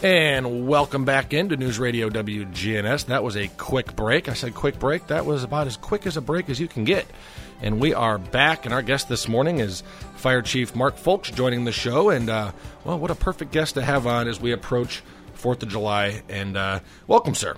And welcome back into News Radio WGNS. That was a quick break. I said quick break. That was about as quick as a break as you can get. And we are back, and our guest this morning is Fire Chief Mark Foulks joining the show. And, uh, well, what a perfect guest to have on as we approach 4th of July. And uh, welcome, sir.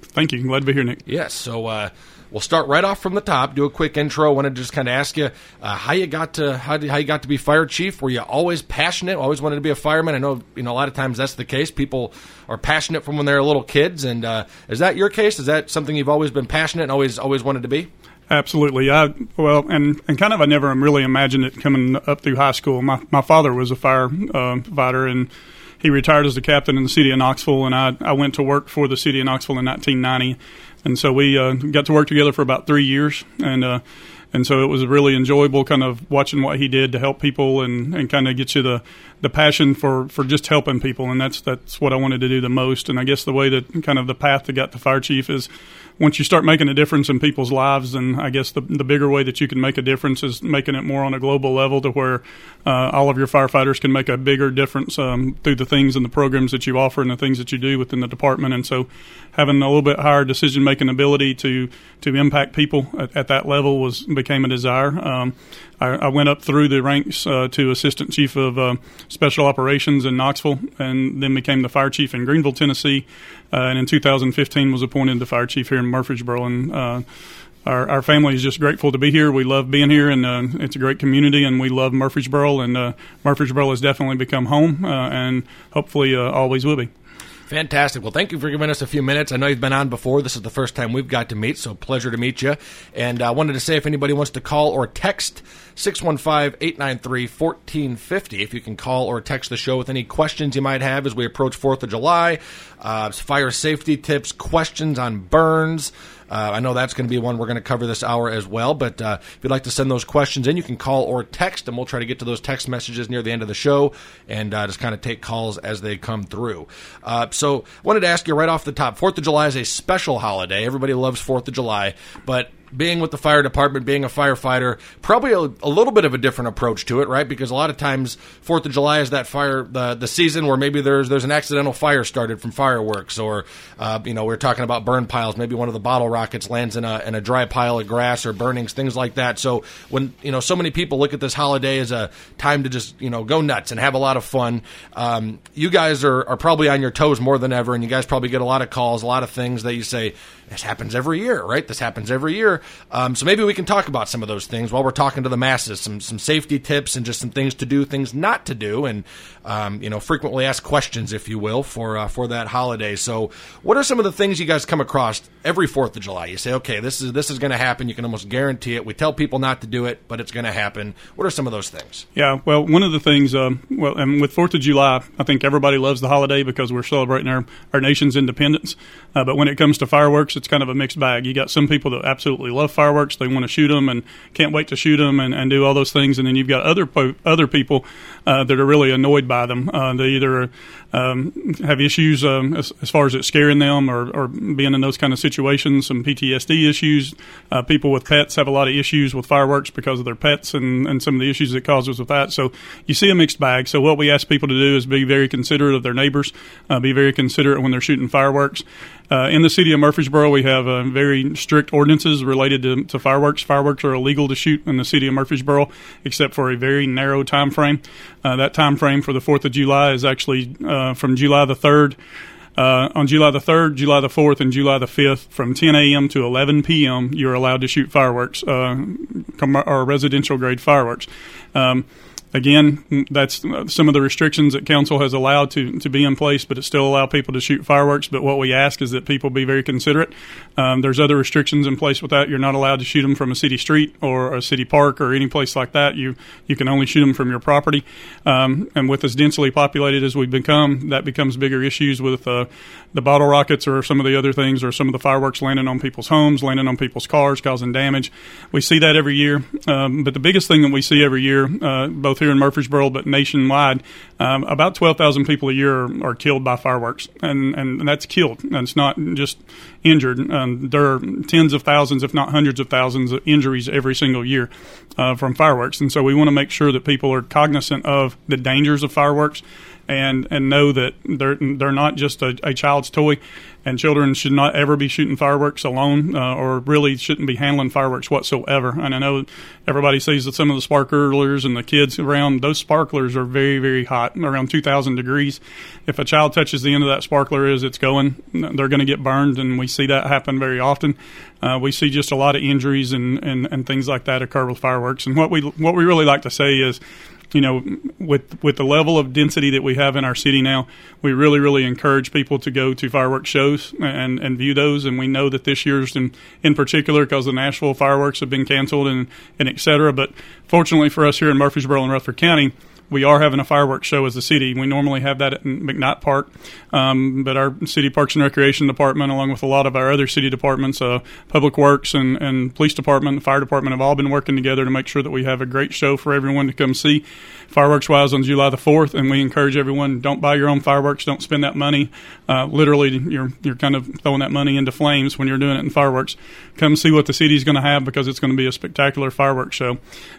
Thank you. Glad to be here, Nick. Yes, so uh, we'll start right off from the top. Do a quick intro. I want to just kind of ask you uh, how you got to how, did, how you got to be fire chief. Were you always passionate? Always wanted to be a fireman? I know you know a lot of times that's the case. People are passionate from when they're little kids. And uh, is that your case? Is that something you've always been passionate and always always wanted to be? Absolutely. I well, and and kind of I never really imagined it coming up through high school. My my father was a firefighter and he retired as the captain in the city of Knoxville, and I I went to work for the city of Knoxville in 1990, and so we uh, got to work together for about three years, and. Uh, and so it was really enjoyable kind of watching what he did to help people and, and kind of get you the, the passion for, for just helping people and that's that's what I wanted to do the most and I guess the way that kind of the path that got to fire chief is once you start making a difference in people's lives, then I guess the, the bigger way that you can make a difference is making it more on a global level to where uh, all of your firefighters can make a bigger difference um, through the things and the programs that you offer and the things that you do within the department. And so, having a little bit higher decision making ability to to impact people at, at, that level was became a desire. Um, I, I, went up through the ranks uh, to assistant chief of uh, special operations in Knoxville, and then became the fire chief in Greeneville, Tennessee. Uh, and in 2015 was appointed the fire chief here in Murfreesboro. And uh, our, our family is just grateful to be here. We love being here, and uh, it's a great community, and we love Murfreesboro. And uh, Murfreesboro has definitely become home, and hopefully always will be. Fantastic. Well, thank you for giving us a few minutes. I know you've been on before. This is the first time we've got to meet, so pleasure to meet you. And I uh, wanted to say if anybody wants to call or text 615 893 1450, if you can call or text the show with any questions you might have as we approach 4th of July, uh, fire safety tips, questions on burns. Uh, I know that's going to be one we're going to cover this hour as well. But uh, if you'd like to send those questions in, you can call or text, and we'll try to get to those text messages near the end of the show and uh, just kind of take calls as they come through. Uh, so, wanted to ask you right off the top Fourth of July is a special holiday. Everybody loves Fourth of July, but being with the fire department, being a firefighter, probably a, a, little bit of a different approach to it, right? Because a lot of times Fourth of July is that fire the the season where maybe there's there's an accidental fire started from fireworks, or uh, you know we're talking about burn piles. Maybe one of the bottle rockets lands in a in a dry pile of grass or burnings, things like that. So when you know so many people look at this holiday as a time to just you know go nuts and have a lot of fun, um, you guys are are probably on your toes more than ever, and you guys probably get a lot of calls, a lot of things that you say this happens every year, right? This happens every year. Um, so maybe we can talk about some of those things while we're talking to the masses, some some safety tips and just some things to do, things not to do, and um, you know frequently asked questions, if you will, for uh, for that holiday. So, what are some of the things you guys come across every Fourth of July? You say, okay, this is this is going to happen. You can almost guarantee it. We tell people not to do it, but it's going to happen. What are some of those things? Yeah, well, one of the things, um, well, and with Fourth of July, I think everybody loves the holiday because we're celebrating our our nation's independence. Uh, but when it comes to fireworks, it's kind of a mixed bag. You got some people that absolutely love fireworks; they want to shoot them and can't wait to shoot them and, and do all those things. And then you've got other po- other people uh, that are really annoyed by them. Uh, they either um, have issues um, as, as, far as it scaring them or, or, being in those kind of situations, some PTSD issues. Uh, people with pets have a lot of issues with fireworks because of their pets and, and some of the issues it causes with that. So you see a mixed bag. So what we ask people to do is be very considerate of their neighbors, uh, be very considerate when they're shooting fireworks. Uh, in the city of Murfreesboro, we have uh, very strict ordinances related to, to, fireworks. Fireworks are illegal to shoot in the city of Murfreesboro, except for a very narrow time frame. Uh, that time frame for the Fourth of July is actually uh, from July the third. Uh, on July the 3rd, July the 4th, and July the 5th, from 10 a.m. to 11 p.m., you're allowed to shoot fireworks, uh, or residential grade fireworks. Um, Again, that's some of the restrictions that council has allowed to, to be in place, but it still allow people to shoot fireworks. But what we ask is that people be very considerate. Um, there's other restrictions in place with that. You're not allowed to shoot them from a city street or a city park or any place like that. You you can only shoot them from your property. Um, and with as densely populated as we've become, that becomes bigger issues with uh, the bottle rockets or some of the other things or some of the fireworks landing on people's homes, landing on people's cars, causing damage. We see that every year. Um, but the biggest thing that we see every year, uh, both here in Murfreesboro but nationwide, um, about 12,000 people a year are, are, killed by fireworks, and, and that's killed. And it's not just injured. Um, there are tens of thousands, if not hundreds of thousands, of injuries every single year uh, from fireworks. And so we want to make sure that people are cognizant of the dangers of fireworks and and know that they're they're not just a, a child's toy, and children should not ever be shooting fireworks alone, uh, or really shouldn't be handling fireworks whatsoever. And I know everybody sees that some of the sparklers and the kids around those sparklers are very very hot, around 2,000 degrees. If a child touches the end of that sparkler as it's going, they're going to get burned, and we see that happen very often. Uh, we see just a lot of injuries and, and, and things like that occur with fireworks. And what we what we really like to say is you know, with with the level of density that we have in our city now, we really really encourage people to go to fireworks shows and and view those. And we know that this year's in in particular because the Nashville fireworks have been canceled and and et cetera. But fortunately for us here in Murfreesboro and Rutherford County we are having a fireworks show as a city. We normally have that at McKnight Park, um, but our city parks and recreation department, along with a lot of our other city departments, uh, public works and, and police department, fire department, have all been working together to make sure that we have a great show for everyone to come see. Fireworks wise on July the fourth, and we encourage everyone don't buy your own fireworks, don't spend that money. Uh, literally, you're you're kind of throwing that money into flames when you're doing it in fireworks. Come see what the city's going to have because it's going to be a spectacular fireworks show.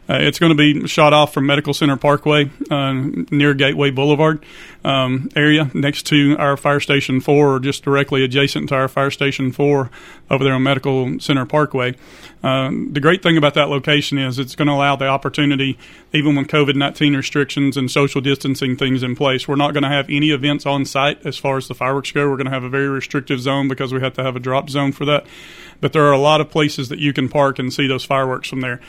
Uh, it's going to be shot off from Medical Center Parkway near Gateway Boulevard um, area, next to our fire station four, or just directly adjacent to our fire station four over there on Medical Center Parkway. Uh, the great thing about that location is it's going to allow the opportunity, even when COVID 19 restrictions and social distancing things in place, we're not going to have any events on site as far as the fireworks go. We're going to have a very restrictive zone because we have to have a drop zone for that. But there are a lot of places that you can park and see those fireworks from there.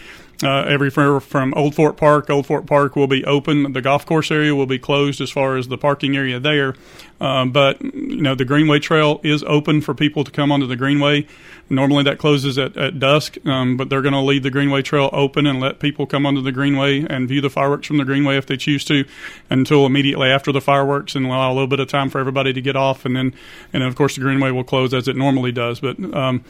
Uh, everywhere from Old Fort Park. Old Fort Park will be open. The golf course area will be closed as far as the parking area there. Um, but you know the Greenway Trail is open for people to come onto the Greenway. Normally that closes at, at dusk, um, but they're going to leave the Greenway Trail open and let people come onto the Greenway and view the fireworks from the Greenway if they choose to, until immediately after the fireworks, and allow a little bit of time for everybody to get off, and then and of course the Greenway will close as it normally does. But um,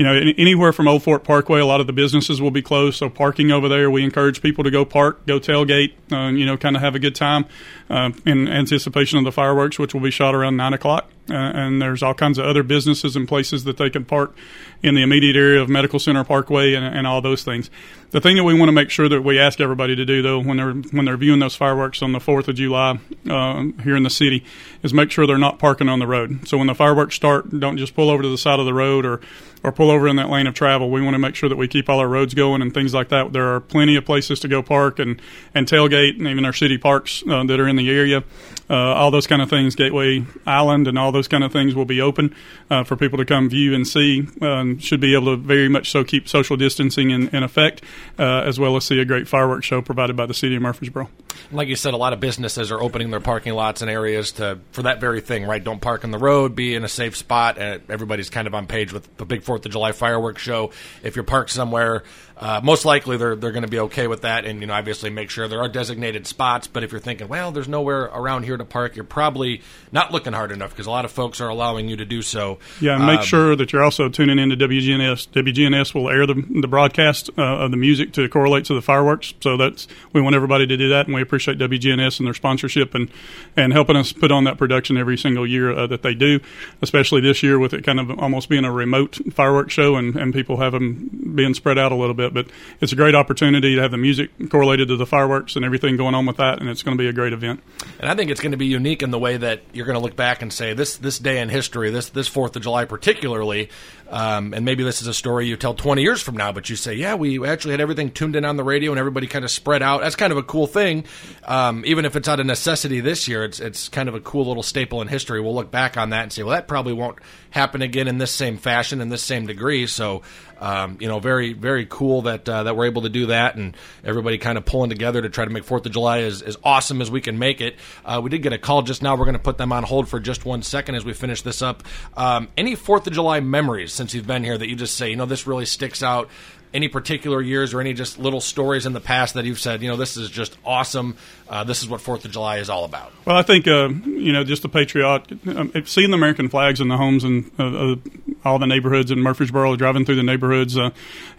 you know, anywhere from Old Fort Parkway, a lot of the businesses will be closed. So parking over there, we encourage people to go park, go tailgate, uh, you know, kind of have a good time uh, in anticipation of the fireworks, which will be shot around nine o'clock. Uh, and there's all kinds of other businesses and places that they can park in the immediate area of Medical Center Parkway and, and all those things. The thing that we want to make sure that we ask everybody to do, though, when they're when they're viewing those fireworks on the Fourth of July uh, here in the city, is make sure they're not parking on the road. So when the fireworks start, don't just pull over to the side of the road or or pull over in that lane of travel. We want to make sure that we keep all our roads going and things like that. There are plenty of places to go park and and tailgate, and even our city parks uh, that are in the area. Uh, all those kind of things, Gateway Island, and all those kind of things will be open uh, for people to come view and see. Um, should be able to very much so keep social distancing in, in effect, uh, as well as see a great fireworks show provided by the city of Murfreesboro. Like you said, a lot of businesses are opening their parking lots and areas to for that very thing, right? Don't park in the road, be in a safe spot, and everybody's kind of on page with the big Fourth of July fireworks show. If you're parked somewhere uh, most likely they're they're going to be okay with that, and you know obviously make sure there are designated spots. But if you're thinking, well, there's nowhere around here to park, you're probably not looking hard enough because a lot of folks are allowing you to do so. Yeah, and make um, sure that you're also tuning into WGNS. WGNS will air the, the broadcast uh, of the music to correlate to the fireworks. So that's we want everybody to do that, and we appreciate WGNS and their sponsorship and and helping us put on that production every single year uh, that they do, especially this year with it kind of almost being a remote fireworks show and, and people them being spread out a little bit. But it's a great opportunity to have the music correlated to the fireworks and everything going on with that, and it's going to be a great event. And I think it's going to be unique in the way that you're going to look back and say this this day in history, this this Fourth of July particularly, um, and maybe this is a story you tell 20 years from now, but you say, yeah, we actually had everything tuned in on the radio and everybody kind of spread out. That's kind of a cool thing, um, even if it's out of necessity this year. It's it's kind of a cool little staple in history. We'll look back on that and say, well, that probably won't happen again in this same fashion in this same degree. So um, you know, very very cool that uh, that we're able to do that, and everybody kind of pulling together to try to make Fourth of July as, as awesome as we can make it. Uh, we did get a call just now. We're going to put them on hold for just one second as we finish this up. Um, any Fourth of July memories since you've been here that you just say, you know, this really sticks out? Any particular years or any just little stories in the past that you've said, you know, this is just awesome. Uh, this is what Fourth of July is all about. Well, I think uh, you know, just the patriot, um, seeing the American flags in the homes and uh, all the neighborhoods in Murfreesboro, driving through the neighborhoods, uh,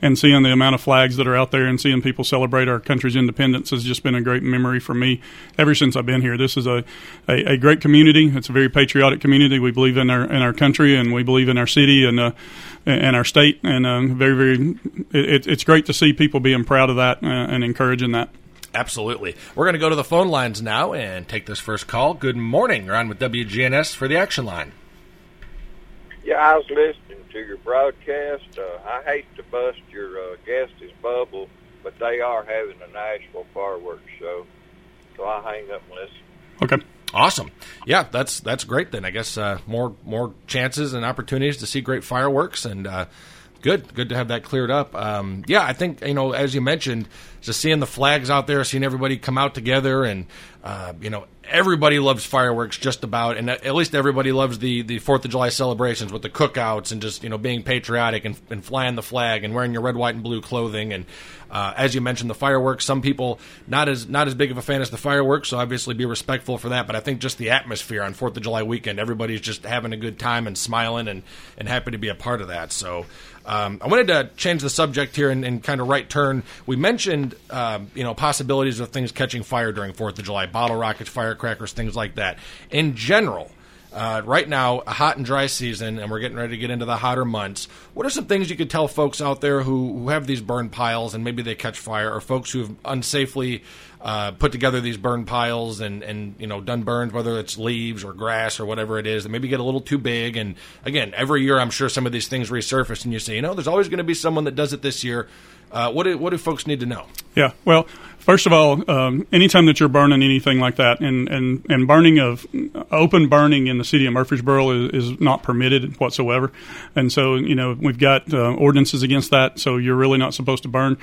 and seeing the amount of flags that are out there, and seeing people celebrate our country's independence has just been a great memory for me ever since I've been here. This is a, a, a great community. It's a very patriotic community. We believe in our in our country, and we believe in our city and and our state, and uh, very very. It, it's great to see people being proud of that uh, and encouraging that. Absolutely. We're going to go to the phone lines now and take this first call. Good morning. You're on with WGNS for the action line. Yeah, I was listening to your broadcast. Uh, I hate to bust your uh, guest's bubble, but they are having a Nashville fireworks show, so I hang up and listen. Okay. Awesome. Yeah, that's that's great. Then I guess uh, more more chances and opportunities to see great fireworks and. Uh, Good, good to have that cleared up. Um, yeah, I think you know, as you mentioned, just seeing the flags out there, seeing everybody come out together, and uh, you know, everybody loves fireworks just about, and at least everybody loves the the Fourth of July celebrations with the cookouts and just you know being patriotic and, and flying the flag and wearing your red, white, and blue clothing. And uh, as you mentioned, the fireworks. Some people not as not as big of a fan as the fireworks, so obviously be respectful for that. But I think just the atmosphere on Fourth of July weekend, everybody's just having a good time and smiling and and happy to be a part of that. So. Um, I wanted to change the subject here and, and kind of right turn. We mentioned, um, you know, possibilities of things catching fire during Fourth of July, bottle rockets, firecrackers, things like that. In general, uh, right now, a hot and dry season, and we're getting ready to get into the hotter months. What are some things you could tell folks out there who, who have these burn piles and maybe they catch fire, or folks who have unsafely uh, put together these burn piles and, and you know done burns, whether it's leaves or grass or whatever it is, that maybe get a little too big. And again, every year I'm sure some of these things resurface, and you say, you know, there's always going to be someone that does it this year. Uh, what do what do folks need to know? Yeah. Well, first of all, um, anytime that you're burning anything like that, and, and, and burning of open burning in the city of Murfreesboro is, is not permitted whatsoever. And so, you know, we've got uh, ordinances against that. So you're really not supposed to burn.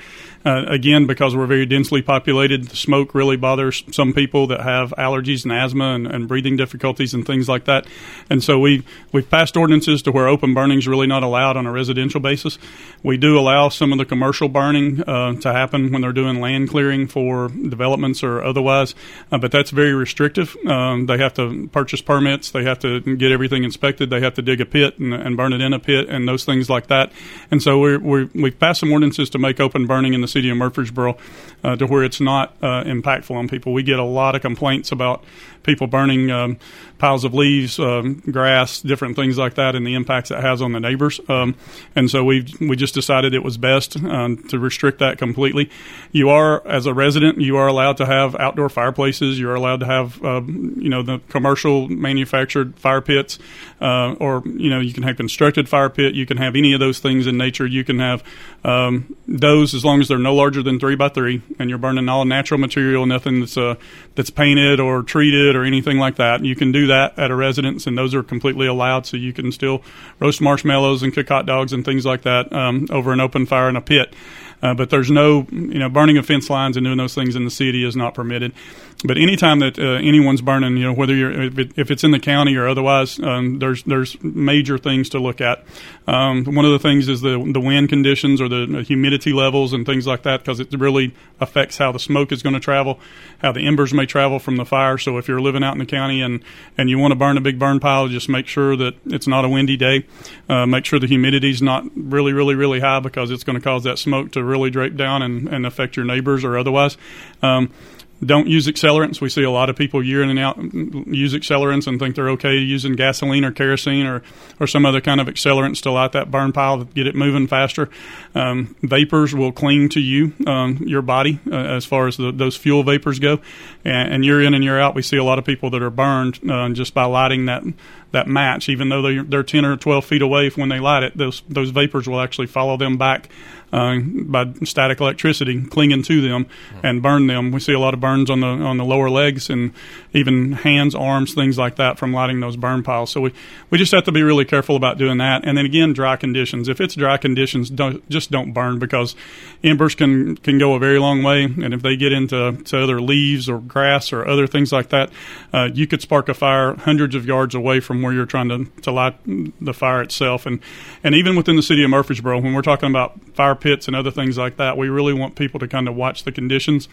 Uh, again, because we're very densely populated, the smoke really bothers some people that have allergies and asthma and, and breathing difficulties and things like that. And so we we've passed ordinances to where open burning is really not allowed on a residential basis. We do allow some of the commercial burning uh, to happen when they're doing land clearing for developments or otherwise, uh, but that's very restrictive. Um, they have to purchase permits, they have to get everything inspected, they have to dig a pit and, and burn it in a pit, and those things like that. And so we're, we've passed some ordinances to make open burning in the city of Murfreesboro uh, to where it's not uh, impactful on people. We get a lot of complaints about people burning um, piles of leaves, um, grass, different things like that, and the impacts it has on the neighbors. Um, and so we we just decided it was best um, to restrict that completely. You are, as a resident, you are allowed to have outdoor fireplaces. You are allowed to have, uh, you know, the commercial manufactured fire pits, uh, or you know, you can have constructed fire pit. You can have any of those things in nature. You can have um, those as long as they're no larger than three by three, and you're burning all natural material, nothing that's uh, that's painted or treated or anything like that. You can do that at a residence, and those are completely allowed. So you can still roast marshmallows and cook hot dogs and things like that um, over an open fire in a pit. Uh, but there's no, you know, burning of fence lines and doing those things in the city is not permitted. But anytime that uh, anyone's burning, you know, whether you're if, it, if it's in the county or otherwise, um, there's there's major things to look at. Um, one of the things is the the wind conditions or the humidity levels and things like that because it really affects how the smoke is going to travel, how the embers may travel from the fire. So if you're living out in the county and and you want to burn a big burn pile, just make sure that it's not a windy day. Uh, make sure the humidity's not really really really high because it's going to cause that smoke to really drape down and, and affect your neighbors or otherwise. Um, don't use accelerants. We see a lot of people year in and out use accelerants and think they're okay using gasoline or kerosene or, or some other kind of accelerants to light that burn pile to get it moving faster. Um, vapors will cling to you, um, your body, uh, as far as the, those fuel vapors go. And, and, year in and year out, we see a lot of people that are burned uh, just by lighting that that match, even though they're, they're 10 or 12 feet away when they light it, those, those vapors will actually follow them back uh, by static electricity clinging to them and burn them. We see a lot of burns on the on the lower legs and even hands, arms, things like that from lighting those burn piles. So we, we just have to be really careful about doing that. And then again, dry conditions. If it's dry conditions, don't, just don't burn because embers can, can go a very long way. And if they get into to other leaves or grass or other things like that, uh, you could spark a fire hundreds of yards away from where you're trying to, to light the fire itself. And, and even within the city of Murfreesboro, when we're talking about fire pits and other things like that, we really want people to kind of watch the conditions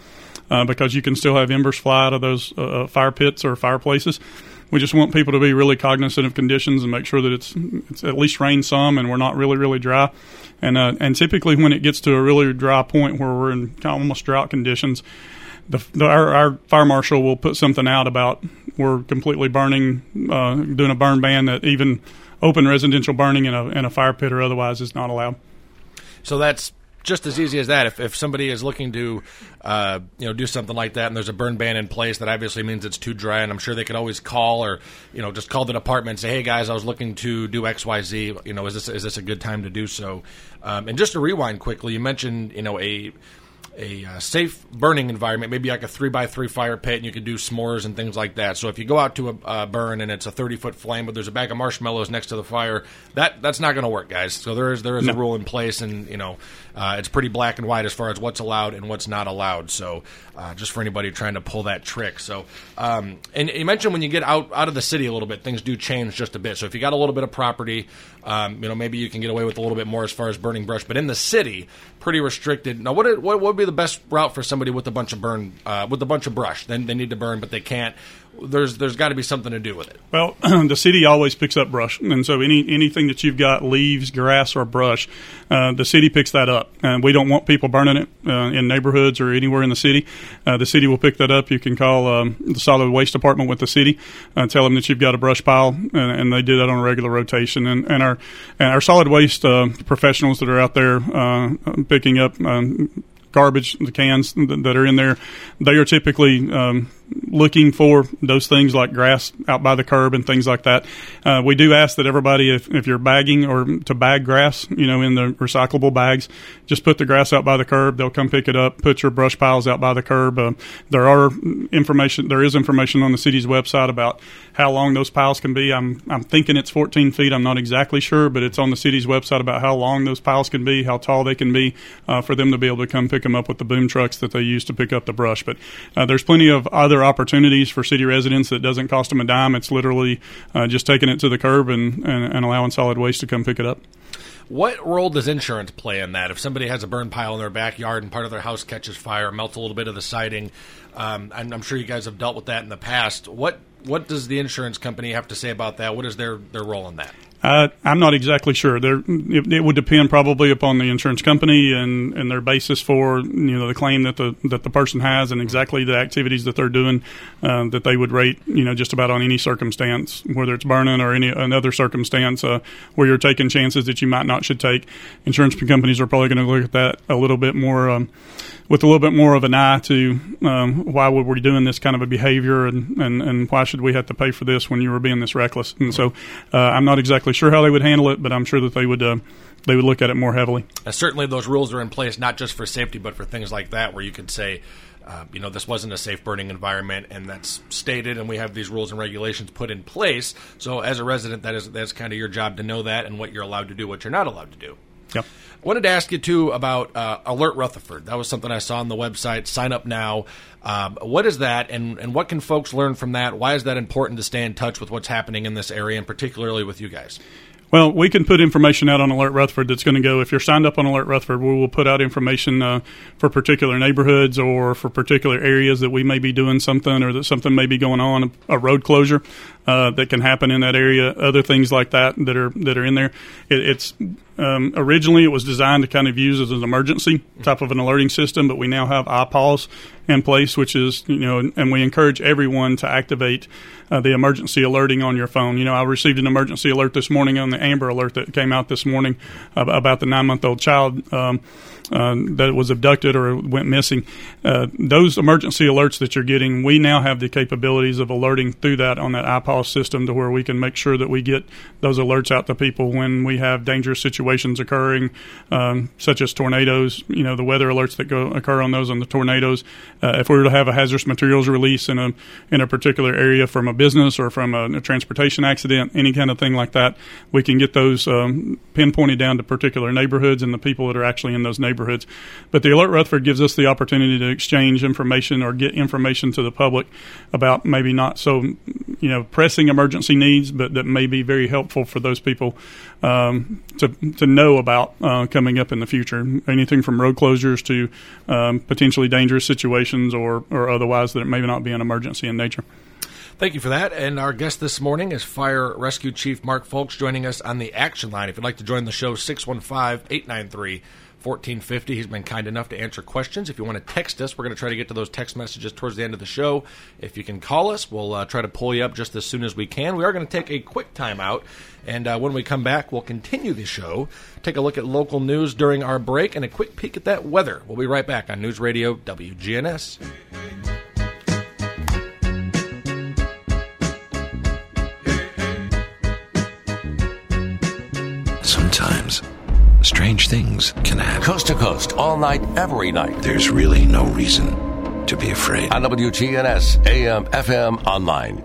uh, because you can still have embers fly out of those uh, uh fire pits or fireplaces. we just want people to be really cognizant of conditions and make sure that it's it's at least rained some and we're not really really dry. And uh, and typically when it gets to a really dry point where we're in kind of almost drought conditions, the, the our, our fire marshal will put something out about we're completely burning, uh, doing a burn ban that even open residential burning in a in a fire pit or otherwise is not allowed. So that's just as easy as that. If, if somebody is looking to, uh, you know, do something like that, and there's a burn ban in place, that obviously means it's too dry. And I'm sure they could always call or, you know, just call the department and say, "Hey guys, I was looking to do X, Y, Z. You know, is this is this a good time to do so?" Um, and just to rewind quickly, you mentioned, you know, a a uh, safe burning environment, maybe like a three by three fire pit, and you can do s'mores and things like that. So if you go out to a uh, burn and it's a thirty foot flame, but there's a bag of marshmallows next to the fire, that that's not going to work, guys. So there is there is a rule in place, and you know uh, it's pretty black and white as far as what's allowed and what's not allowed. So uh, just for anybody trying to pull that trick. So um, and you mentioned when you get out out of the city a little bit, things do change just a bit. So if you got a little bit of property, um, you know maybe you can get away with a little bit more as far as burning brush, but in the city, pretty restricted. Now, what what would be the best route for somebody with a bunch of burn uh, with a bunch of brush? Then they need to burn, but they can't. There's there's got to be something to do with it. Well, the city always picks up brush, and so any anything that you've got leaves, grass, or brush, uh, the city picks that up. And we don't want people burning it uh, in neighborhoods or anywhere in the city. Uh, the city will pick that up. You can call um, the solid waste department with the city, uh, tell them that you've got a brush pile, and, and they do that on a regular rotation. And, and our and our solid waste uh, professionals that are out there uh, picking up. Um, garbage, the cans that are in there, they are typically um, looking for those things like grass out by the curb and things like that. Uh, we do ask that everybody, if, if you're bagging or to bag grass, you know, in the recyclable bags, just put the grass out by the curb. They'll come pick it up. Put your brush piles out by the curb. Uh, there are information. There is information on the city's website about how long those piles can be. I'm I'm thinking it's 14 feet. I'm not exactly sure, but it's on the city's website about how long those piles can be, how tall they can be, uh, for them to be able to come pick them up with the boom trucks that they use to pick up the brush. But uh, there's plenty of other opportunities for city residents that doesn't cost them a dime. It's literally uh, just taking it to the curb and, and, and allowing solid waste to come pick it up. What role does insurance play in that? If somebody has a burn pile in their backyard and part of their house catches fire, melts a little bit of the siding, um, and I'm sure you guys have dealt with that in the past. What what does the insurance company have to say about that? What is their their role in that? Uh, I'm not exactly sure. There, it, it would depend probably upon the insurance company and, and their basis for you know the claim that the that the person has and exactly the activities that they're doing uh, that they would rate you know just about on any circumstance, whether it's burning or any another circumstance uh, where you're taking chances that you might not should take. Insurance companies are probably going to look at that a little bit more. Um, with a little bit more of an eye to um, why would we doing this kind of a behavior and, and, and why should we have to pay for this when you were being this reckless? And so uh, I'm not exactly sure how they would handle it, but I'm sure that they would uh, they would look at it more heavily. Uh, certainly, those rules are in place not just for safety, but for things like that, where you could say, uh, you know, this wasn't a safe burning environment, and that's stated, and we have these rules and regulations put in place. So, as a resident, that is that's kind of your job to know that and what you're allowed to do, what you're not allowed to do. Yep. I wanted to ask you too about uh, Alert Rutherford. That was something I saw on the website. Sign up now. Um, what is that, and and what can folks learn from that? Why is that important to stay in touch with what's happening in this area, and particularly with you guys? Well, we can put information out on Alert Rutherford that's going to go. If you're signed up on Alert Rutherford, we will put out information uh, for particular neighborhoods or for particular areas that we may be doing something or that something may be going on, a road closure uh, that can happen in that area, other things like that that are that are in there. It, it's um, originally it was designed to kind of use as an emergency type of an alerting system, but we now have IPAWS in place, which is you know, and we encourage everyone to activate uh, the emergency alerting on your phone. You know, I received an emergency alert this morning on the Amber Alert that came out this morning about the nine month old child. Um, that was abducted or went missing. Uh, those emergency alerts that you're getting, we now have the capabilities of alerting through that on that IPAWS system to where we can make sure that we get those alerts out to people when we have dangerous situations occurring, um, such as tornadoes. You know, the weather alerts that go occur on those on the tornadoes. Uh, if we were to have a hazardous materials release in a in a particular area from a business or from a, a transportation accident, any kind of thing like that, we can get those um, pinpointed down to particular neighborhoods and the people that are actually in those neighborhoods. But the Alert Rutherford gives us the opportunity to exchange information or get information to the public about maybe not so, you know, pressing emergency needs, but that may be very helpful for those people um, to to know about uh, coming up in the future. Anything from road closures to um, potentially dangerous situations or or otherwise that it may not be an emergency in nature. Thank you for that. And our guest this morning is Fire Rescue Chief Mark Foulks joining us on the action line. If you'd like to join the show, 615 893 1450. He's been kind enough to answer questions. If you want to text us, we're going to try to get to those text messages towards the end of the show. If you can call us, we'll uh, try to pull you up just as soon as we can. We are going to take a quick timeout. And uh, when we come back, we'll continue the show, take a look at local news during our break, and a quick peek at that weather. We'll be right back on News Radio WGNS. Sometimes, strange things can happen. Coast to coast, all night, every night. There's really no reason to be afraid. On WGNS, AM, FM, online.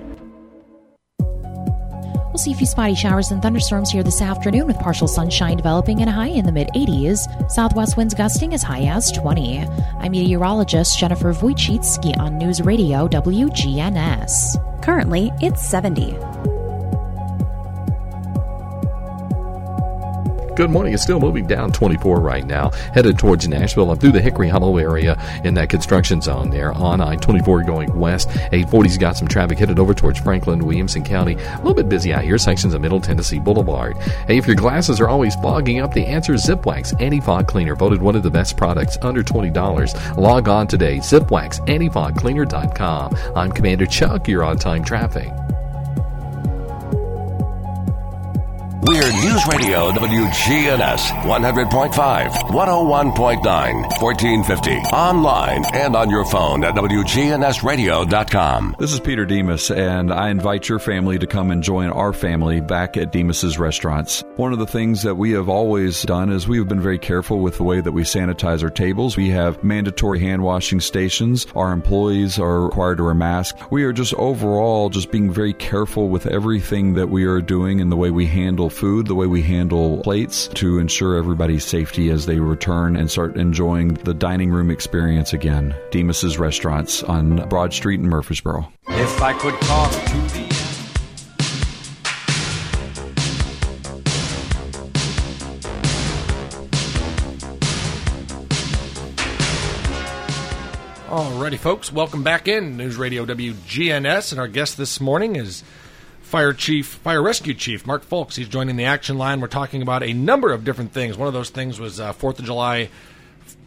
We'll see a few spotty showers and thunderstorms here this afternoon with partial sunshine developing and a high in the mid 80s. Southwest winds gusting as high as 20. I'm meteorologist Jennifer Wojcicki on News Radio WGNS. Currently, it's 70. Good morning. It's still moving down 24 right now, headed towards Nashville and through the Hickory Hollow area in that construction zone there on I 24 going west. 840's got some traffic headed over towards Franklin, Williamson County. A little bit busy out here, sections of Middle Tennessee Boulevard. Hey, if your glasses are always fogging up, the answer is Zipwax Anti Fog Cleaner, voted one of the best products under $20. Log on today, zipwaxantifogcleaner.com. I'm Commander Chuck, you're on time traffic. We're News Radio WGNS 100.5, 101.9, 1450. Online and on your phone at WGNSradio.com. This is Peter Demos, and I invite your family to come and join our family back at Demos's Restaurants. One of the things that we have always done is we have been very careful with the way that we sanitize our tables. We have mandatory hand washing stations. Our employees are required to wear masks. We are just overall just being very careful with everything that we are doing and the way we handle food, the way we handle plates to ensure everybody's safety as they return and start enjoying the dining room experience again. Demos's Restaurants on Broad Street in Murfreesboro. If I could talk to the Alrighty, folks, welcome back in News Radio WGNS, and our guest this morning is Fire Chief, Fire Rescue Chief Mark Foulks. He's joining the action line. We're talking about a number of different things. One of those things was uh, Fourth of July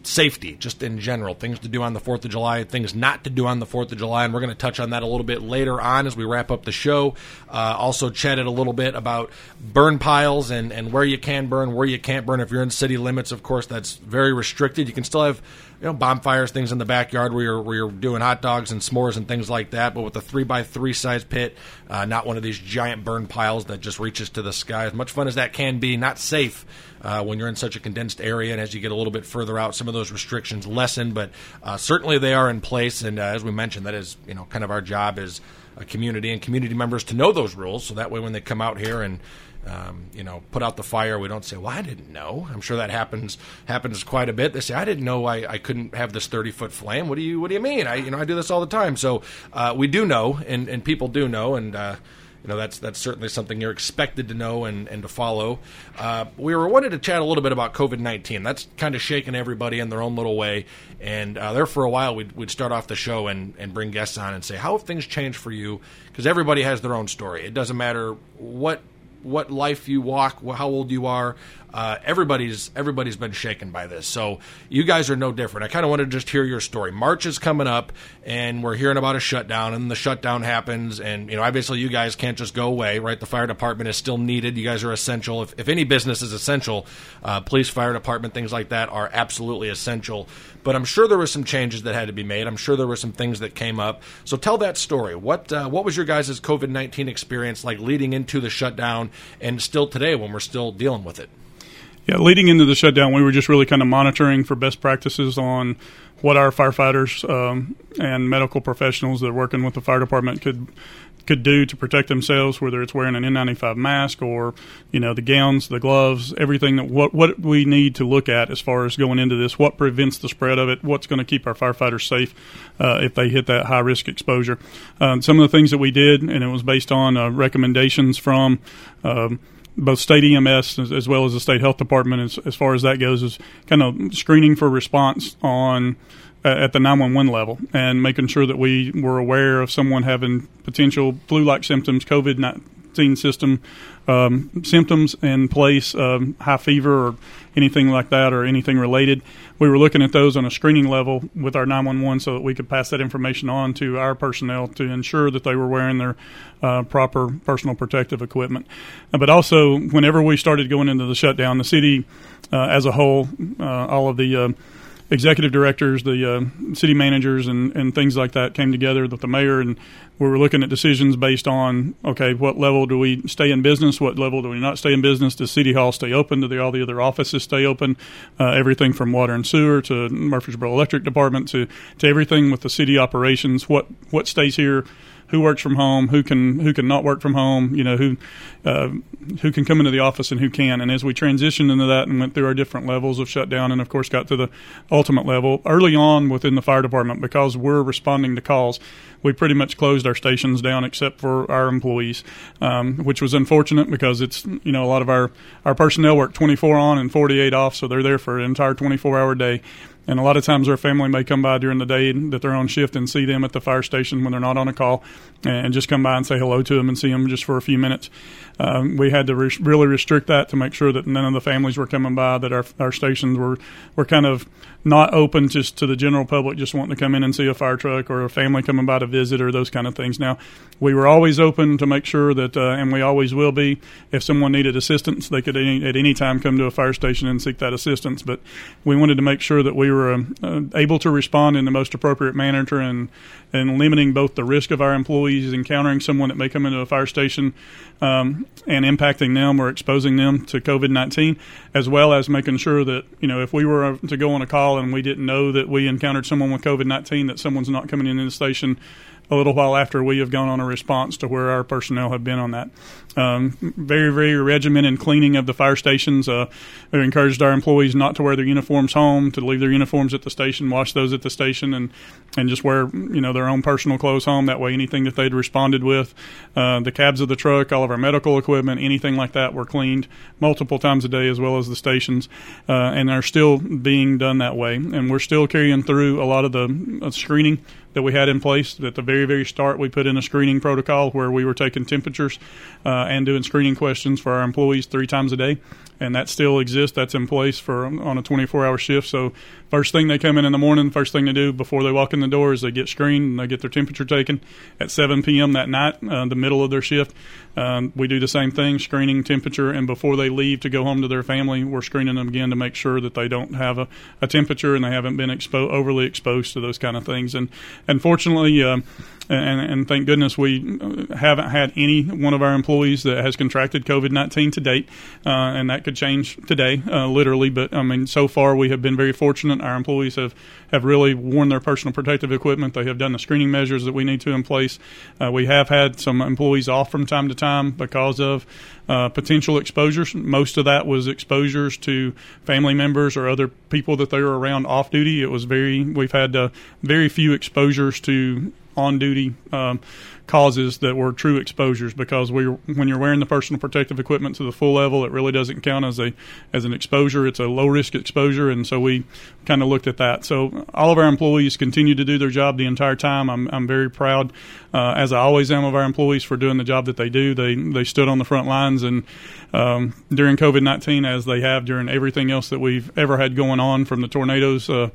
safety, just in general, things to do on the Fourth of July, things not to do on the Fourth of July, and we're going to touch on that a little bit later on as we wrap up the show. Uh, also, chatted a little bit about burn piles and and where you can burn, where you can't burn. If you're in city limits, of course, that's very restricted. You can still have you know bonfires, things in the backyard where you're where you're doing hot dogs and s'mores and things like that. But with a three by three size pit, uh, not one of these giant burn piles that just reaches to the sky. As much fun as that can be, not safe uh, when you're in such a condensed area. And as you get a little bit further out, some of those restrictions lessen, but uh, certainly they are in place. And uh, as we mentioned, that is you know kind of our job as a community and community members to know those rules, so that way when they come out here and um, you know, put out the fire. We don't say, "Well, I didn't know." I'm sure that happens happens quite a bit. They say, "I didn't know I, I couldn't have this 30 foot flame." What do you What do you mean? I you know I do this all the time. So uh, we do know, and and people do know, and. Uh, you know that's that's certainly something you're expected to know and, and to follow. Uh, we were wanted to chat a little bit about COVID nineteen. That's kind of shaking everybody in their own little way. And uh, there for a while, we'd, we'd start off the show and, and bring guests on and say, "How have things changed for you?" Because everybody has their own story. It doesn't matter what what life you walk, how old you are. Uh, everybody's everybody's been shaken by this, so you guys are no different. I kind of want to just hear your story. March is coming up, and we're hearing about a shutdown, and the shutdown happens, and you know obviously you guys can't just go away, right? The fire department is still needed. You guys are essential. If, if any business is essential, uh, police, fire department, things like that are absolutely essential. But I'm sure there were some changes that had to be made. I'm sure there were some things that came up. So tell that story. What uh, what was your guys' COVID nineteen experience like leading into the shutdown, and still today when we're still dealing with it? Yeah, leading into the shutdown, we were just really kind of monitoring for best practices on what our firefighters um, and medical professionals that are working with the fire department could could do to protect themselves, whether it's wearing an N95 mask or you know the gowns, the gloves, everything that what what we need to look at as far as going into this, what prevents the spread of it, what's going to keep our firefighters safe uh, if they hit that high risk exposure. Um, some of the things that we did, and it was based on uh, recommendations from. Um, both state EMS as, well as the state health department, as, as far as that goes, is kind of screening for response on at the 911 level and making sure that we were aware of someone having potential flu-like symptoms, COVID 19 system um, symptoms in place, um, high fever or anything like that, or anything related. We were looking at those on a screening level with our 911 so that we could pass that information on to our personnel to ensure that they were wearing their uh, proper personal protective equipment. Uh, but also, whenever we started going into the shutdown, the city uh, as a whole, uh, all of the uh, executive directors, the uh, city managers, and, and things like that came together with the mayor, and we were looking at decisions based on okay, what level do we stay in business? What level do we not stay in business? Does City Hall stay open? Do the, all the other offices stay open? Uh, everything from water and sewer to Murfreesboro Electric Department to, to everything with the city operations. What what stays here? Who works from home, who can who can not work from home, you know, who uh, who can come into the office and who can. And as we transitioned into that and went through our different levels of shutdown, and of course got to the ultimate level early on within the fire department, because we're responding to calls, we pretty much closed our stations down except for our employees, um, which was unfortunate because it's you know a lot of our our personnel work 24 on and 48 off, so they're there for an entire 24 hour day. And a lot of times, our family may come by during the day that they're on shift and see them at the fire station when they're not on a call, and just come by and say hello to them and see them just for a few minutes. Um, we had to re- really restrict that to make sure that none of the families were coming by, that our our stations were were kind of not open just to the general public, just wanting to come in and see a fire truck or a family coming by to visit or those kind of things. Now, we were always open to make sure that, uh, and we always will be, if someone needed assistance, they could any, at any time come to a fire station and seek that assistance. But we wanted to make sure that we were uh, able to respond in the most appropriate manner and and limiting both the risk of our employees encountering someone that may come into a fire station um, and impacting them or exposing them to COVID 19, as well as making sure that, you know, if we were uh, to go on a call and we didn't know that we encountered someone with COVID 19, that someone's not coming into the station a little while after we have gone on a response to where our personnel have been on that. Um, very, very regimented cleaning of the fire stations. Uh, we encouraged our employees not to wear their uniforms home, to leave their uniforms at the station, wash those at the station, and, and just wear you know their own personal clothes home. That way, anything that they'd responded with, uh, the cabs of the truck, all of our medical equipment, anything like that, were cleaned multiple times a day, as well as the stations, uh, and are still being done that way. And we're still carrying through a lot of the uh, screening that we had in place. At the very, very start, we put in a screening protocol where we were taking temperatures uh, and doing screening questions for our employees three times a day and that still exists. That's in place for on a 24 hour shift. So first thing they come in in the morning, first thing they do before they walk in the door is they get screened and they get their temperature taken at 7 p.m. that night, uh, the middle of their shift. Um, we do the same thing, screening temperature, and before they leave to go home to their family, we're screening them again to make sure that they don't have a, a temperature and they haven't been expo- overly exposed to those kind of things. And unfortunately, uh, and, and, thank goodness we uh, haven't had any one of our employees that has contracted COVID 19 to date, uh, and that could change today, uh, literally. But I mean, so far we have been very fortunate. Our employees have, have really worn their personal protective equipment. They have done the screening measures that we need to in place. Uh, we have had some employees off from time to time because of uh, potential exposures. Most of that was exposures to family members or other people that they were around off duty. It was very, we've had uh, very few exposures to on duty um, causes that were true exposures because we when you're wearing the personal protective equipment to the full level, it really doesn't count as a as an exposure. It's a low risk exposure, and so we kind of looked at that. So all of our employees continue to do their job the entire time. I'm I'm very proud, uh, as I always am, of our employees for doing the job that they do. They they stood on the front lines and um, during COVID 19 as they have during everything else that we've ever had going on from the tornadoes uh,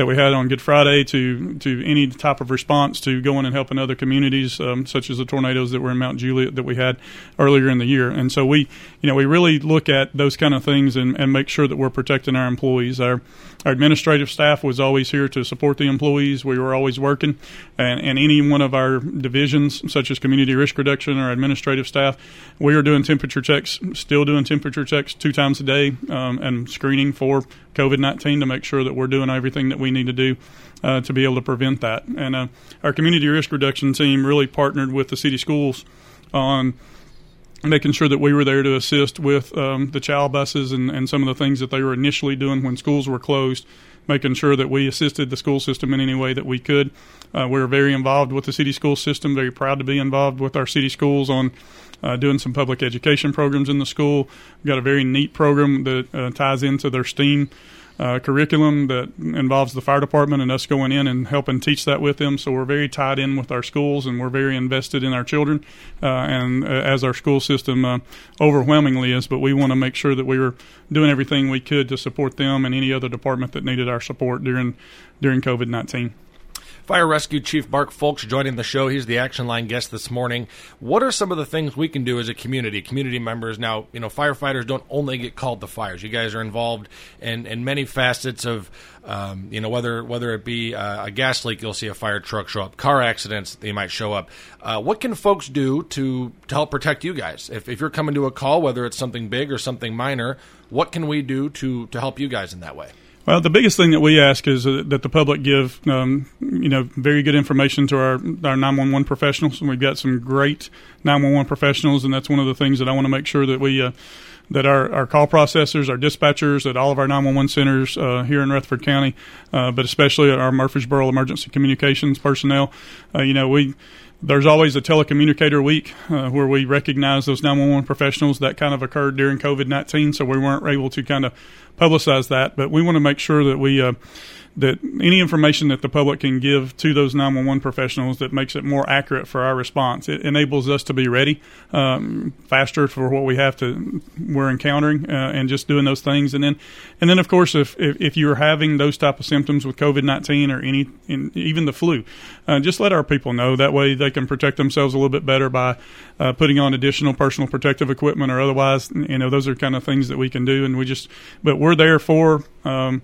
that we had on Good Friday to, to any type of response to going and helping other communities, um, such as the tornadoes that were in Mount Juliet that we had earlier in the year. And so we, you know, we really look at those kind of things and, and make sure that we're protecting our employees. Our, our administrative staff was always here to support the employees. We were always working, and, and any one of our divisions, such as community risk reduction or administrative staff, we are doing temperature checks still doing temperature checks two times a day um, and screening for COVID 19 to make sure that we're doing everything that we need to do uh, to be able to prevent that. And uh, our community risk reduction team really partnered with the city schools on making sure that we were there to assist with um, the child buses and, and some of the things that they were initially doing when schools were closed, making sure that we assisted the school system in any way that we could. Uh, we are very involved with the city school system, very proud to be involved with our city schools on uh, doing some public education programs in the school. We've got a very neat program that uh, ties into their STEAM uh, curriculum that involves the fire department and us going in and helping teach that with them. So we're very tied in with our schools and we're very invested in our children, uh, and uh, as our school system uh, overwhelmingly is. But we want to make sure that we were doing everything we could to support them and any other department that needed our support during during COVID nineteen. Fire Rescue Chief Mark Foulks joining the show. He's the action line guest this morning. What are some of the things we can do as a community, community members? Now, you know, firefighters don't only get called to fires. You guys are involved in, in many facets of, um, you know, whether whether it be uh, a gas leak, you'll see a fire truck show up. Car accidents, they might show up. Uh, what can folks do to to help protect you guys? If, if you're coming to a call, whether it's something big or something minor, what can we do to to help you guys in that way? Well, the biggest thing that we ask is that the public give, um, you know, very good information to our our 911 professionals. And we've got some great 911 professionals, and that's one of the things that I want to make sure that we. Uh, that our, our call processors, our dispatchers at all of our 911 centers uh, here in Rutherford County, uh, but especially our Murfreesboro Emergency Communications personnel, uh, you know, we there's always a telecommunicator week uh, where we recognize those 911 professionals. That kind of occurred during COVID 19, so we weren't able to kind of publicize that. But we want to make sure that we uh, that any information that the public can give to those 911 professionals that makes it more accurate for our response. It enables us to be ready um, faster for what we have to we're encountering uh, and just doing those things. And then and then of course if if, if you're having those type of symptoms with COVID-19 or any even the flu, uh, just let our people know. That way they can protect themselves a little bit better by uh, putting on additional personal protective equipment or otherwise. You know those are kind of things that we can do. And we just but we're there for. Um,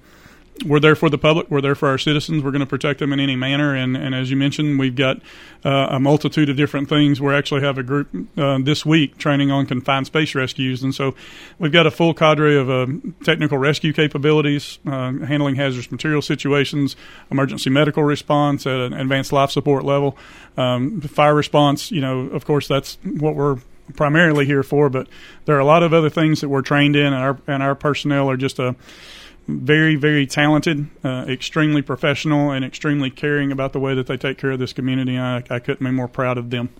we're there for the public. We're there for our citizens. We're going to protect them in any manner. And, and as you mentioned, we've got uh, a multitude of different things. We actually have a group uh, this week training on confined space rescues. And so we've got a full cadre of uh, technical rescue capabilities, uh, handling hazardous material situations, emergency medical response at an advanced life support level, um, fire response. You know, of course, that's what we're primarily here for. But there are a lot of other things that we're trained in, and our and our personnel are just a very, very talented, uh, extremely professional, and extremely caring about the way that they take care of this community. I, I couldn't be more proud of them.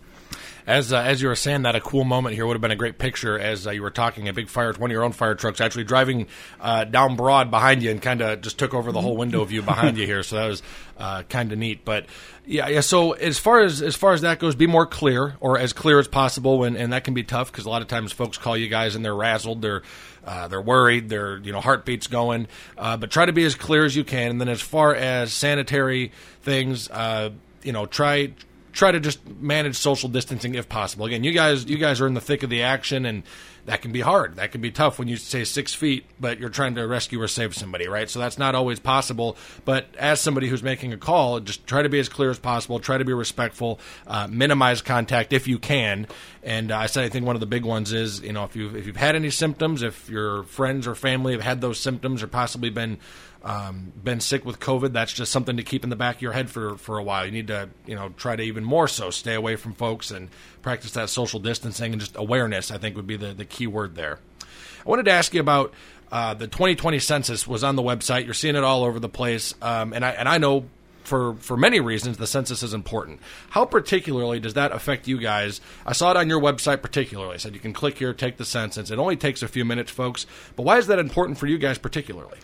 As uh, as you were saying that, a cool moment here would have been a great picture as uh, you were talking. A big fire, one of your own fire trucks, actually driving uh, down Broad behind you, and kind of just took over the whole window view behind you here. So that was uh, kind of neat. But yeah, yeah. So as far as as far as that goes, be more clear or as clear as possible, when, and that can be tough because a lot of times folks call you guys and they're razzled, they're uh, they're worried, their you know heartbeats going. Uh, but try to be as clear as you can. And then as far as sanitary things, uh, you know, try try to just manage social distancing if possible. Again, you guys you guys are in the thick of the action, and that can be hard. That can be tough when you say six feet, but you're trying to rescue or save somebody, right? So that's not always possible. But as somebody who's making a call, just try to be as clear as possible. Try to be respectful. Uh, minimize contact if you can. And uh, I said I think one of the big ones is you know if you if you've had any symptoms, if your friends or family have had those symptoms or possibly been um, been sick with COVID, that's just something to keep in the back of your head for, for a while. You need to, you know, try to even more so stay away from folks and practice that social distancing and just awareness. I think would be the, the key word there. I wanted to ask you about uh, the 2020 census was on the website. You're seeing it all over the place, um, and I and I know for for many reasons the census is important. How particularly does that affect you guys? I saw it on your website particularly. I said you can click here, take the census. It only takes a few minutes, folks. But why is that important for you guys particularly?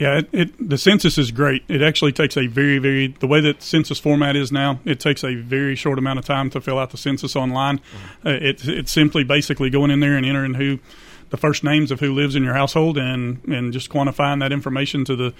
Yeah, it, it, the census is great. It actually takes a very, very the way that census format is now. It takes a very short amount of time to fill out the census online. Mm-hmm. Uh, it, it's simply basically going in there and entering who the first names of who lives in your household and and just quantifying that information to the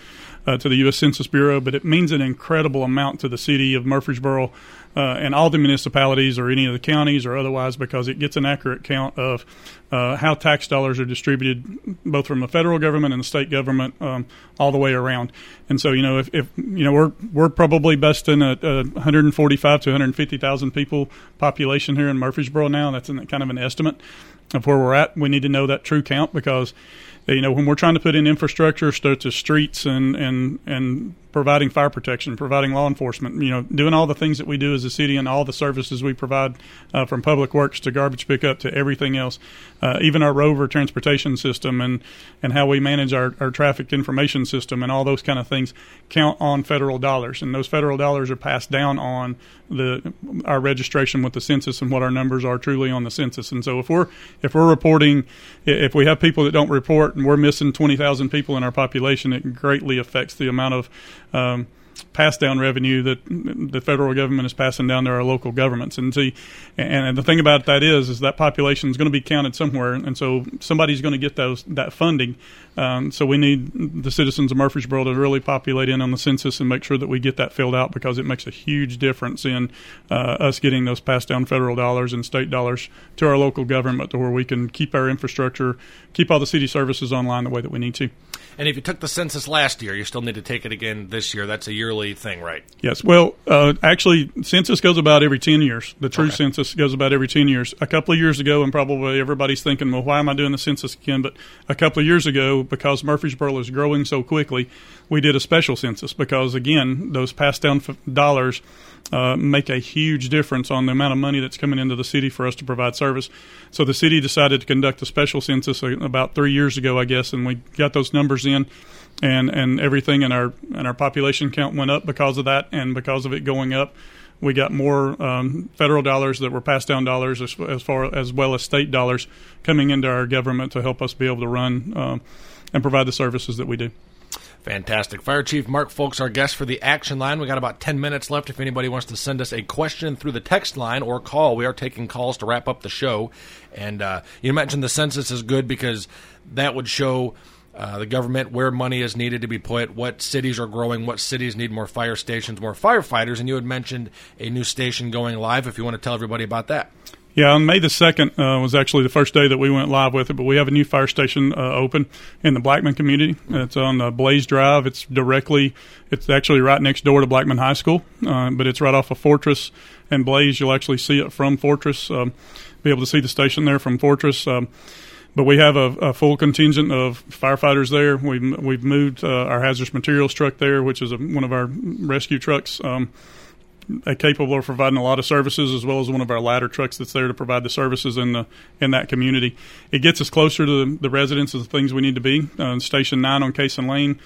uh, to the U.S. Census Bureau. But it means an incredible amount to the city of Murfreesboro uh, and all the municipalities or any of the counties or otherwise because it gets an accurate count of uh, how tax dollars are distributed both from the federal government and the state government um, all the way around. And so, you know, if, if you know, we're we're probably besting a, a 145 to 150,000 people population here in Murfreesboro now. That's an, kind of an estimate of where we're at. We need to know that true count because you know when we're trying to put in infrastructure, to streets and and and providing fire protection, providing law enforcement, you know, doing all the things that we do as a city and all the services we provide uh, from public works to garbage pickup to everything else, uh, even our rover transportation system and, and how we manage our, our traffic information system and all those kind of things count on federal dollars. And those federal dollars are passed down on the our registration with the census and what our numbers are truly on the census. And so if we're if we're reporting if we have people that don't report and we're missing 20,000 people in our population, it greatly affects the amount of um, pass down revenue that the federal government is passing down to our local governments. And see, and the thing about that is, is that population is going to be counted somewhere, and so somebody's going to get those that funding. Um, so we need the citizens of Murfreesboro to really populate in on the census and make sure that we get that filled out because it makes a huge difference in uh, us getting those passed down federal dollars and state dollars to our local government to where we can keep our infrastructure, keep all the city services online the way that we need to. And if you took the census last year, you still need to take it again this year. That's a yearly thing, right? Yes. Well, uh, actually, census goes about every 10 years. The true okay. census goes about every 10 years. A couple of years ago, and probably everybody's thinking, well, why am I doing the census again? But a couple of years ago, because Murfreesboro is growing so quickly, we did a special census because, again, those passed down f- dollars uh, make a huge difference on the amount of money that's coming into the city for us to provide service. So the city decided to conduct a special census about three years ago, I guess, and we got those numbers in, and and everything in our and our population count went up because of that, and because of it going up. We got more um, federal dollars that were passed down dollars as, as, far as well as state dollars coming into our government to help us be able to run um, and provide the services that we do. Fantastic. Fire Chief Mark Foulks, our guest for the action line. We got about 10 minutes left. If anybody wants to send us a question through the text line or call, we are taking calls to wrap up the show. And uh, you mentioned the census is good because that would show uh, the government where money is needed to be put, what cities are growing, what cities need more fire stations, more firefighters. And you had mentioned a new station going live. If you want to tell everybody about that. Yeah, on May the 2nd uh, was actually the first day that we went live with it, but we have a new fire station uh, open in the Blackman community. It's on uh, Blaze Drive. It's directly, it's actually right next door to Blackman High School, uh, but it's right off of Fortress and Blaze. You'll actually see it from Fortress, um, be able to see the station there from Fortress. Um, but we have a, a, full contingent of firefighters there. We've, we've moved uh, our hazardous materials truck there, which is a, one of our rescue trucks. Um, capable of providing a lot of services, as well as one of our ladder trucks that's there to provide the services in the in that community. It gets us closer to the, the residents of the things we need to be. Uh, Station Nine on Cason Lane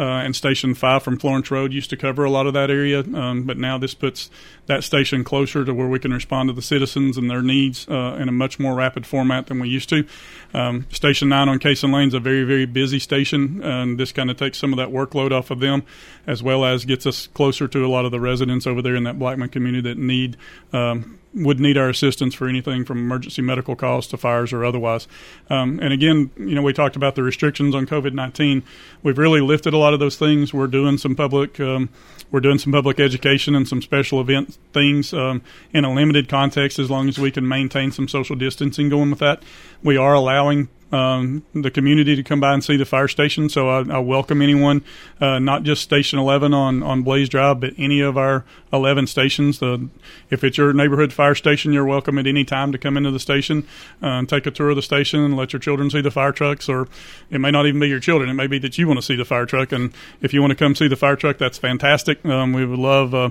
uh, and Station 5 from Florence Road used to cover a lot of that area, um, but now this puts that station closer to where we can respond to the citizens and their needs uh, in a much more rapid format than we used to. Um, station 9 on Cason Lane is a very, very busy station, and this kind of takes some of that workload off of them, as well as gets us closer to a lot of the residents over there in that Blackman community that need um, would need our assistance for anything from emergency medical calls to fires or otherwise. Um, and again, you know, we talked about the restrictions on COVID nineteen. We've really lifted a lot of those things. We're doing some public, um, we're doing some public education and some special event things um, in a limited context, as long as we can maintain some social distancing going with that. We are allowing um, the community to come by and see the fire station. So I, I welcome anyone, uh, not just Station 11 on, on Blaze Drive, but any of our 11 stations. The, if it's your neighborhood fire station, you're welcome at any time to come into the station uh, and take a tour of the station and let your children see the fire trucks. Or it may not even be your children. It may be that you want to see the fire truck. And if you want to come see the fire truck, that's fantastic. Um, we would love uh,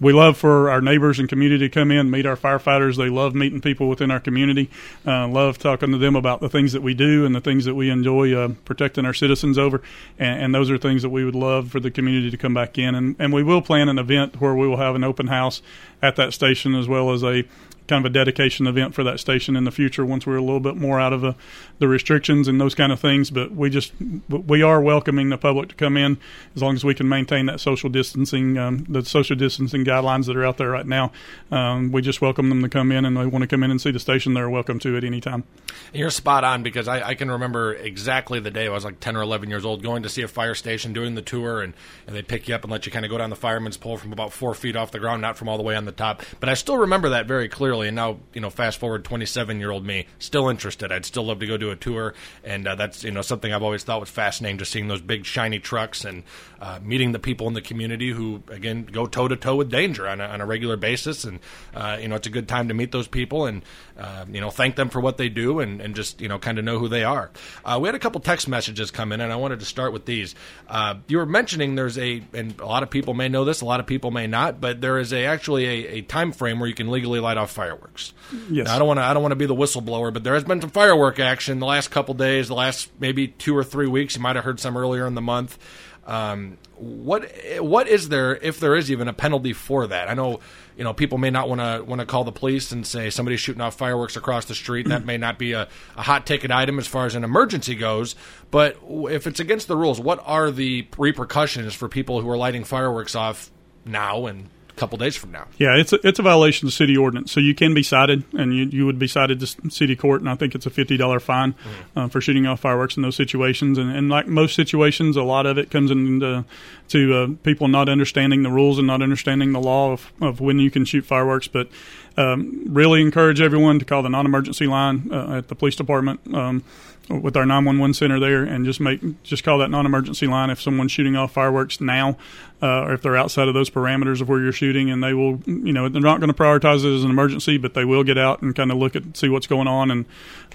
we love for our neighbors and community to come in, meet our firefighters. They love meeting people within our community. Uh, love talking to them about the things that we do and the things that we enjoy uh, protecting our citizens over. And, and, those are things that we would love for the community to come back in. And, and we will plan an event where we will have an open house at that station as well as a kind of a dedication event for that station in the future once we're a little bit more out of the, restrictions and those kind of things. But we just we are welcoming the public to come in as long as we can maintain that social distancing, um, the social distancing guidelines that are out there right now. Um, we just welcome them to come in, and they want to come in and see the station. They're welcome to at any time. you're spot on because I, I, can remember exactly the day I was like ten or eleven years old, going to see a fire station, doing the tour, and, and they pick you up and let you kind of go down the fireman's pole from about four feet off the ground, not from all the way on the top. But I still remember that very clearly entirely. And now, you know, fast forward 27 year old me, still interested. I'd still love to go do a tour, and uh, that's you know something I've always thought was fascinating, just seeing those big shiny trucks and uh, meeting the people in the community who again go toe to toe with danger on a, on a regular basis. And uh, you know, it's a good time to meet those people and uh, you know thank them for what they do and, and just you know kind of know who they are. Uh, we had a couple text messages come in, and I wanted to start with these. Uh, you were mentioning there's a, and a lot of people may know this, a lot of people may not, but there is a actually a, a time frame where you can legally light off fireworks. Yes. Now, I don't want to I don't want to be the whistleblower, but there has been some firework action the last couple days, the last maybe two or three weeks. You might have heard some earlier in the month. Um, what what is there if there is even a penalty for that? I know you know people may not want to want to call the police and say somebody's shooting off fireworks across the street. that may not be a, a hot ticket item as far as an emergency goes. But if it's against the rules, what are the repercussions for people who are lighting fireworks off now and couple days from now. Yeah, it's a, it's a violation of city ordinance, so you can be cited, and you, you would be cited to city court, and I think it's a fifty dollar fine mm-hmm. uh, for shooting off fireworks in those situations. And, and, like most situations, a lot of it comes into to uh, people not understanding the rules and not understanding the law of, of when you can shoot fireworks. But um, really encourage everyone to call the non-emergency line uh, at the police department. Um, with our 911 center there and just make just call that non-emergency line if someone's shooting off fireworks now uh, or if they're outside of those parameters of where you're shooting, and they will, you know, they're not going to prioritize it as an emergency, but they will get out and kind of look at see what's going on and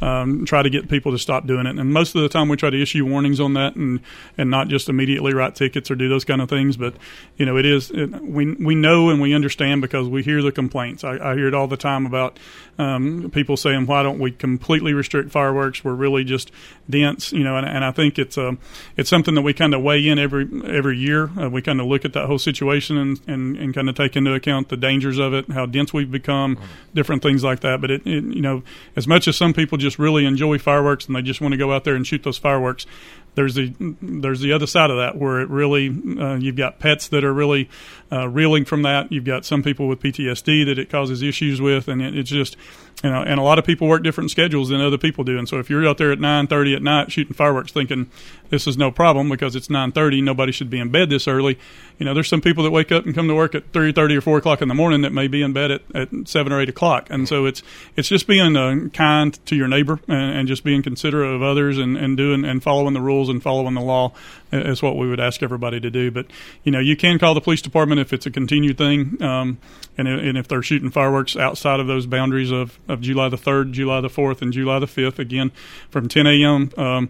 um, try to get people to stop doing it. And most of the time, we try to issue warnings on that and and not just immediately write tickets or do those kind of things. But you know, it is it, we we know and we understand because we hear the complaints. I, I hear it all the time about um, people saying, "Why don't we completely restrict fireworks? We're really just dense," you know. And, and I think it's a um, it's something that we kind of weigh in every every year. Uh, we kind of look at that whole situation and, and, and kind of take into account the dangers of it, how dense we've become, different things like that. But it, it, you know, as much as some people just really enjoy fireworks and they just want to go out there and shoot those fireworks, there's the there's the other side of that where it really uh, you've got pets that are really uh, reeling from that. You've got some people with PTSD that it causes issues with, and it, it's just you know, and a lot of people work different schedules than other people do. And so if you're out there at 9:30 at night shooting fireworks, thinking this is no problem because it's 9:30, nobody should be in bed this early. You know, there's some people that wake up and come to work at 3:30 or 4 o'clock in the morning that may be in bed at, at 7 or 8 o'clock. And so it's it's just being uh, kind to your neighbor and, and, just being considerate of others and, and doing and following the rules and following the law is what we would ask everybody to do. But you know, you can call the police department if it's a continued thing, um, and, and if they're shooting fireworks outside of those boundaries of, of July the third, July the fourth, and July the fifth. Again, from 10 a.m. Um,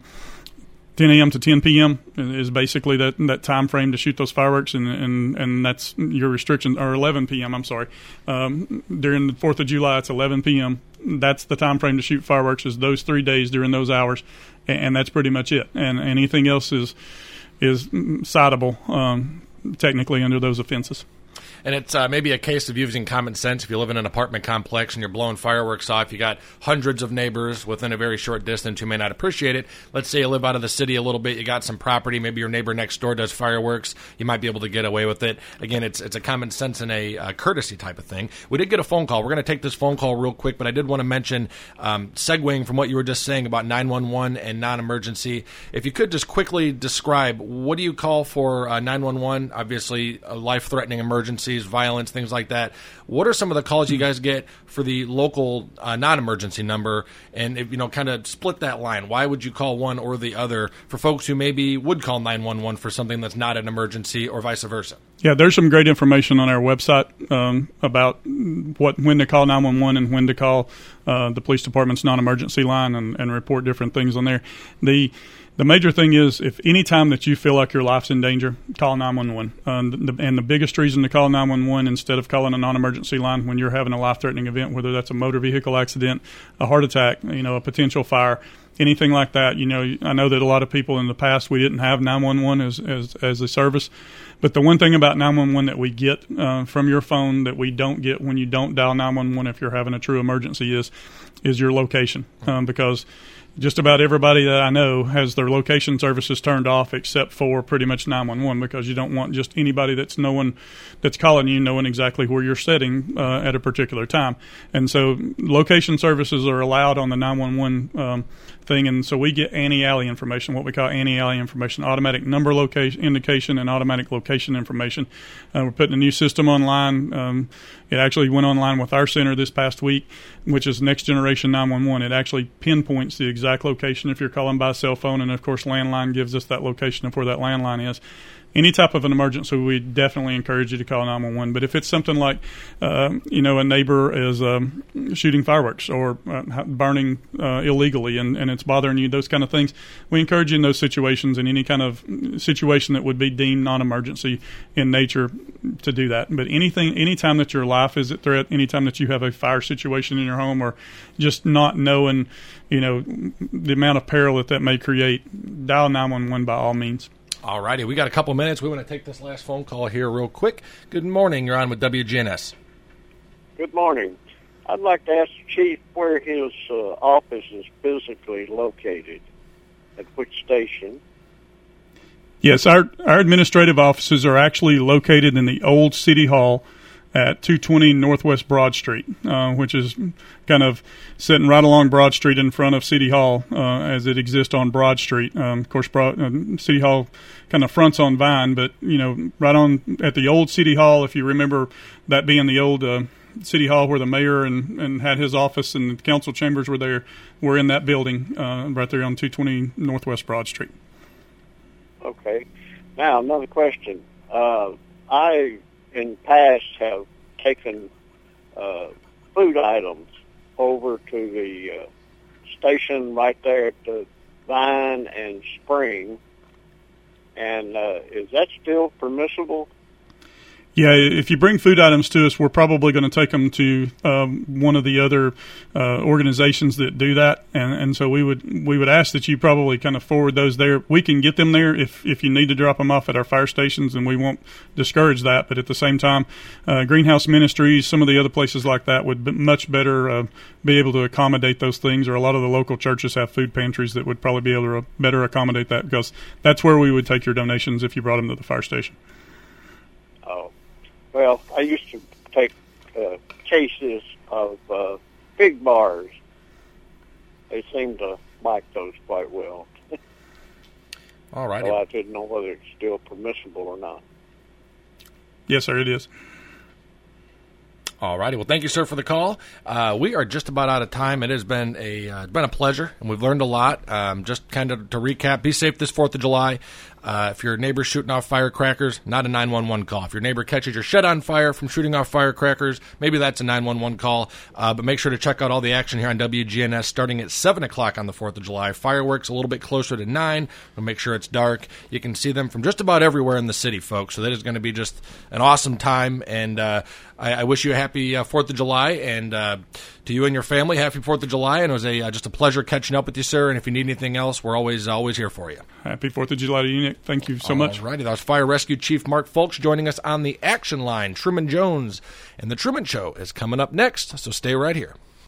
10 a.m. to 10 p.m. is basically that that time frame to shoot those fireworks, and and, and that's your restriction, or 11 p.m. I'm sorry. Um, during the 4th of July, it's 11 p.m. That's the time frame to shoot fireworks. Is those three days during those hours, and, and that's pretty much it. And anything else is is citable um, technically under those offenses and it's uh, maybe a case of using common sense. If you live in an apartment complex and you're blowing fireworks off, you got hundreds of neighbors within a very short distance who may not appreciate it. Let's say you live out of the city a little bit, you got some property, maybe your neighbor next door does fireworks, you might be able to get away with it. Again, it's it's a common sense and a uh, courtesy type of thing. We did get a phone call. We're going to take this phone call real quick, but I did want to mention, um, segueing from what you were just saying about 911 and non-emergency. If you could just quickly describe what do you call for uh, 911? Obviously, a life-threatening emergencies, violence, things like that. What are some of the calls you guys get for the local uh, non-emergency number? And if, you know, kind of split that line. Why would you call one or the other for folks who maybe would call 911 for something that's not an emergency, or vice versa? Yeah, there's some great information on our website um, about what when to call 911 and when to call uh, the police department's non-emergency line and, and report different things on there. The the major thing is if any time that you feel like your life's in danger, call 911. and, the, and the biggest reason to call 911 instead of calling a non-emergency line when you're having a life-threatening event, whether that's a motor vehicle accident, a heart attack, you know, a potential fire, anything like that. You know, I know that a lot of people in the past we didn't have 911 as as, as a service, but the one thing about 911 that we get uh, from your phone that we don't get when you don't dial 911 if you're having a true emergency is is your location um, because just about everybody that I know has their location services turned off except for pretty much 911 because you don't want just anybody that's knowing that's calling you knowing exactly where you're sitting uh, at a particular time. And so location services are allowed on the 911 um, thing, and so we get anti-alley information, what we call anti-alley information, automatic number location indication and automatic location information. Uh, we're putting a new system online. Um, it actually went online with our center this past week, which is Next Generation 911. It actually pinpoints the exact location if you're calling by cell phone, and of course, landline gives us that location of where that landline is any type of an emergency, we definitely encourage you to call 911. But if it's something like, uh, you know, a neighbor is um, shooting fireworks or uh, burning uh, illegally and, and it's bothering you, those kind of things, we encourage you in those situations in any kind of situation that would be deemed non-emergency in nature to do that. But anything, anytime that your life is at threat, anytime that you have a fire situation in your home or just not knowing, you know, the amount of peril that that may create, dial 911 by all means. All righty, we got a couple minutes. We want to take this last phone call here real quick. Good morning. You're on with WGNS. Good morning. I'd like to ask the chief where his uh, office is physically located, at which station. Yes, our our administrative offices are actually located in the old city hall at 220 Northwest Broad Street, uh, which is kind of sitting right along Broad Street in front of City Hall uh, as it exists on Broad Street. Um, of course, Broad, uh, City Hall kind of fronts on Vine, but you know, right on at the old City Hall, if you remember that being the old. Uh, City Hall, where the mayor and, and had his office and the council chambers were there, were in that building uh, right there on 220 Northwest Broad Street. Okay. Now, another question. Uh, I in past have taken uh, food items over to the uh, station right there at the Vine and Spring. And uh, is that still permissible? Yeah, if you bring food items to us, we're probably going to take them to um, one of the other uh, organizations that do that, and, and so we would we would ask that you probably kind of forward those there. We can get them there if if you need to drop them off at our fire stations, and we won't discourage that. But at the same time, uh, Greenhouse Ministries, some of the other places like that would be much better uh, be able to accommodate those things. Or a lot of the local churches have food pantries that would probably be able to better accommodate that because that's where we would take your donations if you brought them to the fire station. Oh. Well, I used to take uh, cases of uh, pig bars. They seem to like those quite well. All right. So I didn't know whether it's still permissible or not. Yes, sir, it is. All righty. Well, thank you, sir, for the call. Uh, we are just about out of time. It has been a uh, been a pleasure, and we've learned a lot. Um, just kind of to recap: be safe this Fourth of July. Uh, if your neighbor's shooting off firecrackers, not a 911 call. If your neighbor catches your shed on fire from shooting off firecrackers, maybe that's a 911 call. Uh, but make sure to check out all the action here on WGNS starting at 7 o'clock on the 4th of July. Fireworks a little bit closer to 9. We'll make sure it's dark. You can see them from just about everywhere in the city, folks. So that is going to be just an awesome time. And uh, I, I, wish you a happy 4th of July. And uh, to you and your family, happy 4th of July. And it was a uh, just a pleasure catching up with you, sir. And if you need anything else, we're always always here for you. Happy 4th of July to you, Nick. Thank you so All much. Righty, that was Fire Rescue Chief Mark Foulks joining us on the action line. Truman Jones and the Truman Show is coming up next, so stay right here.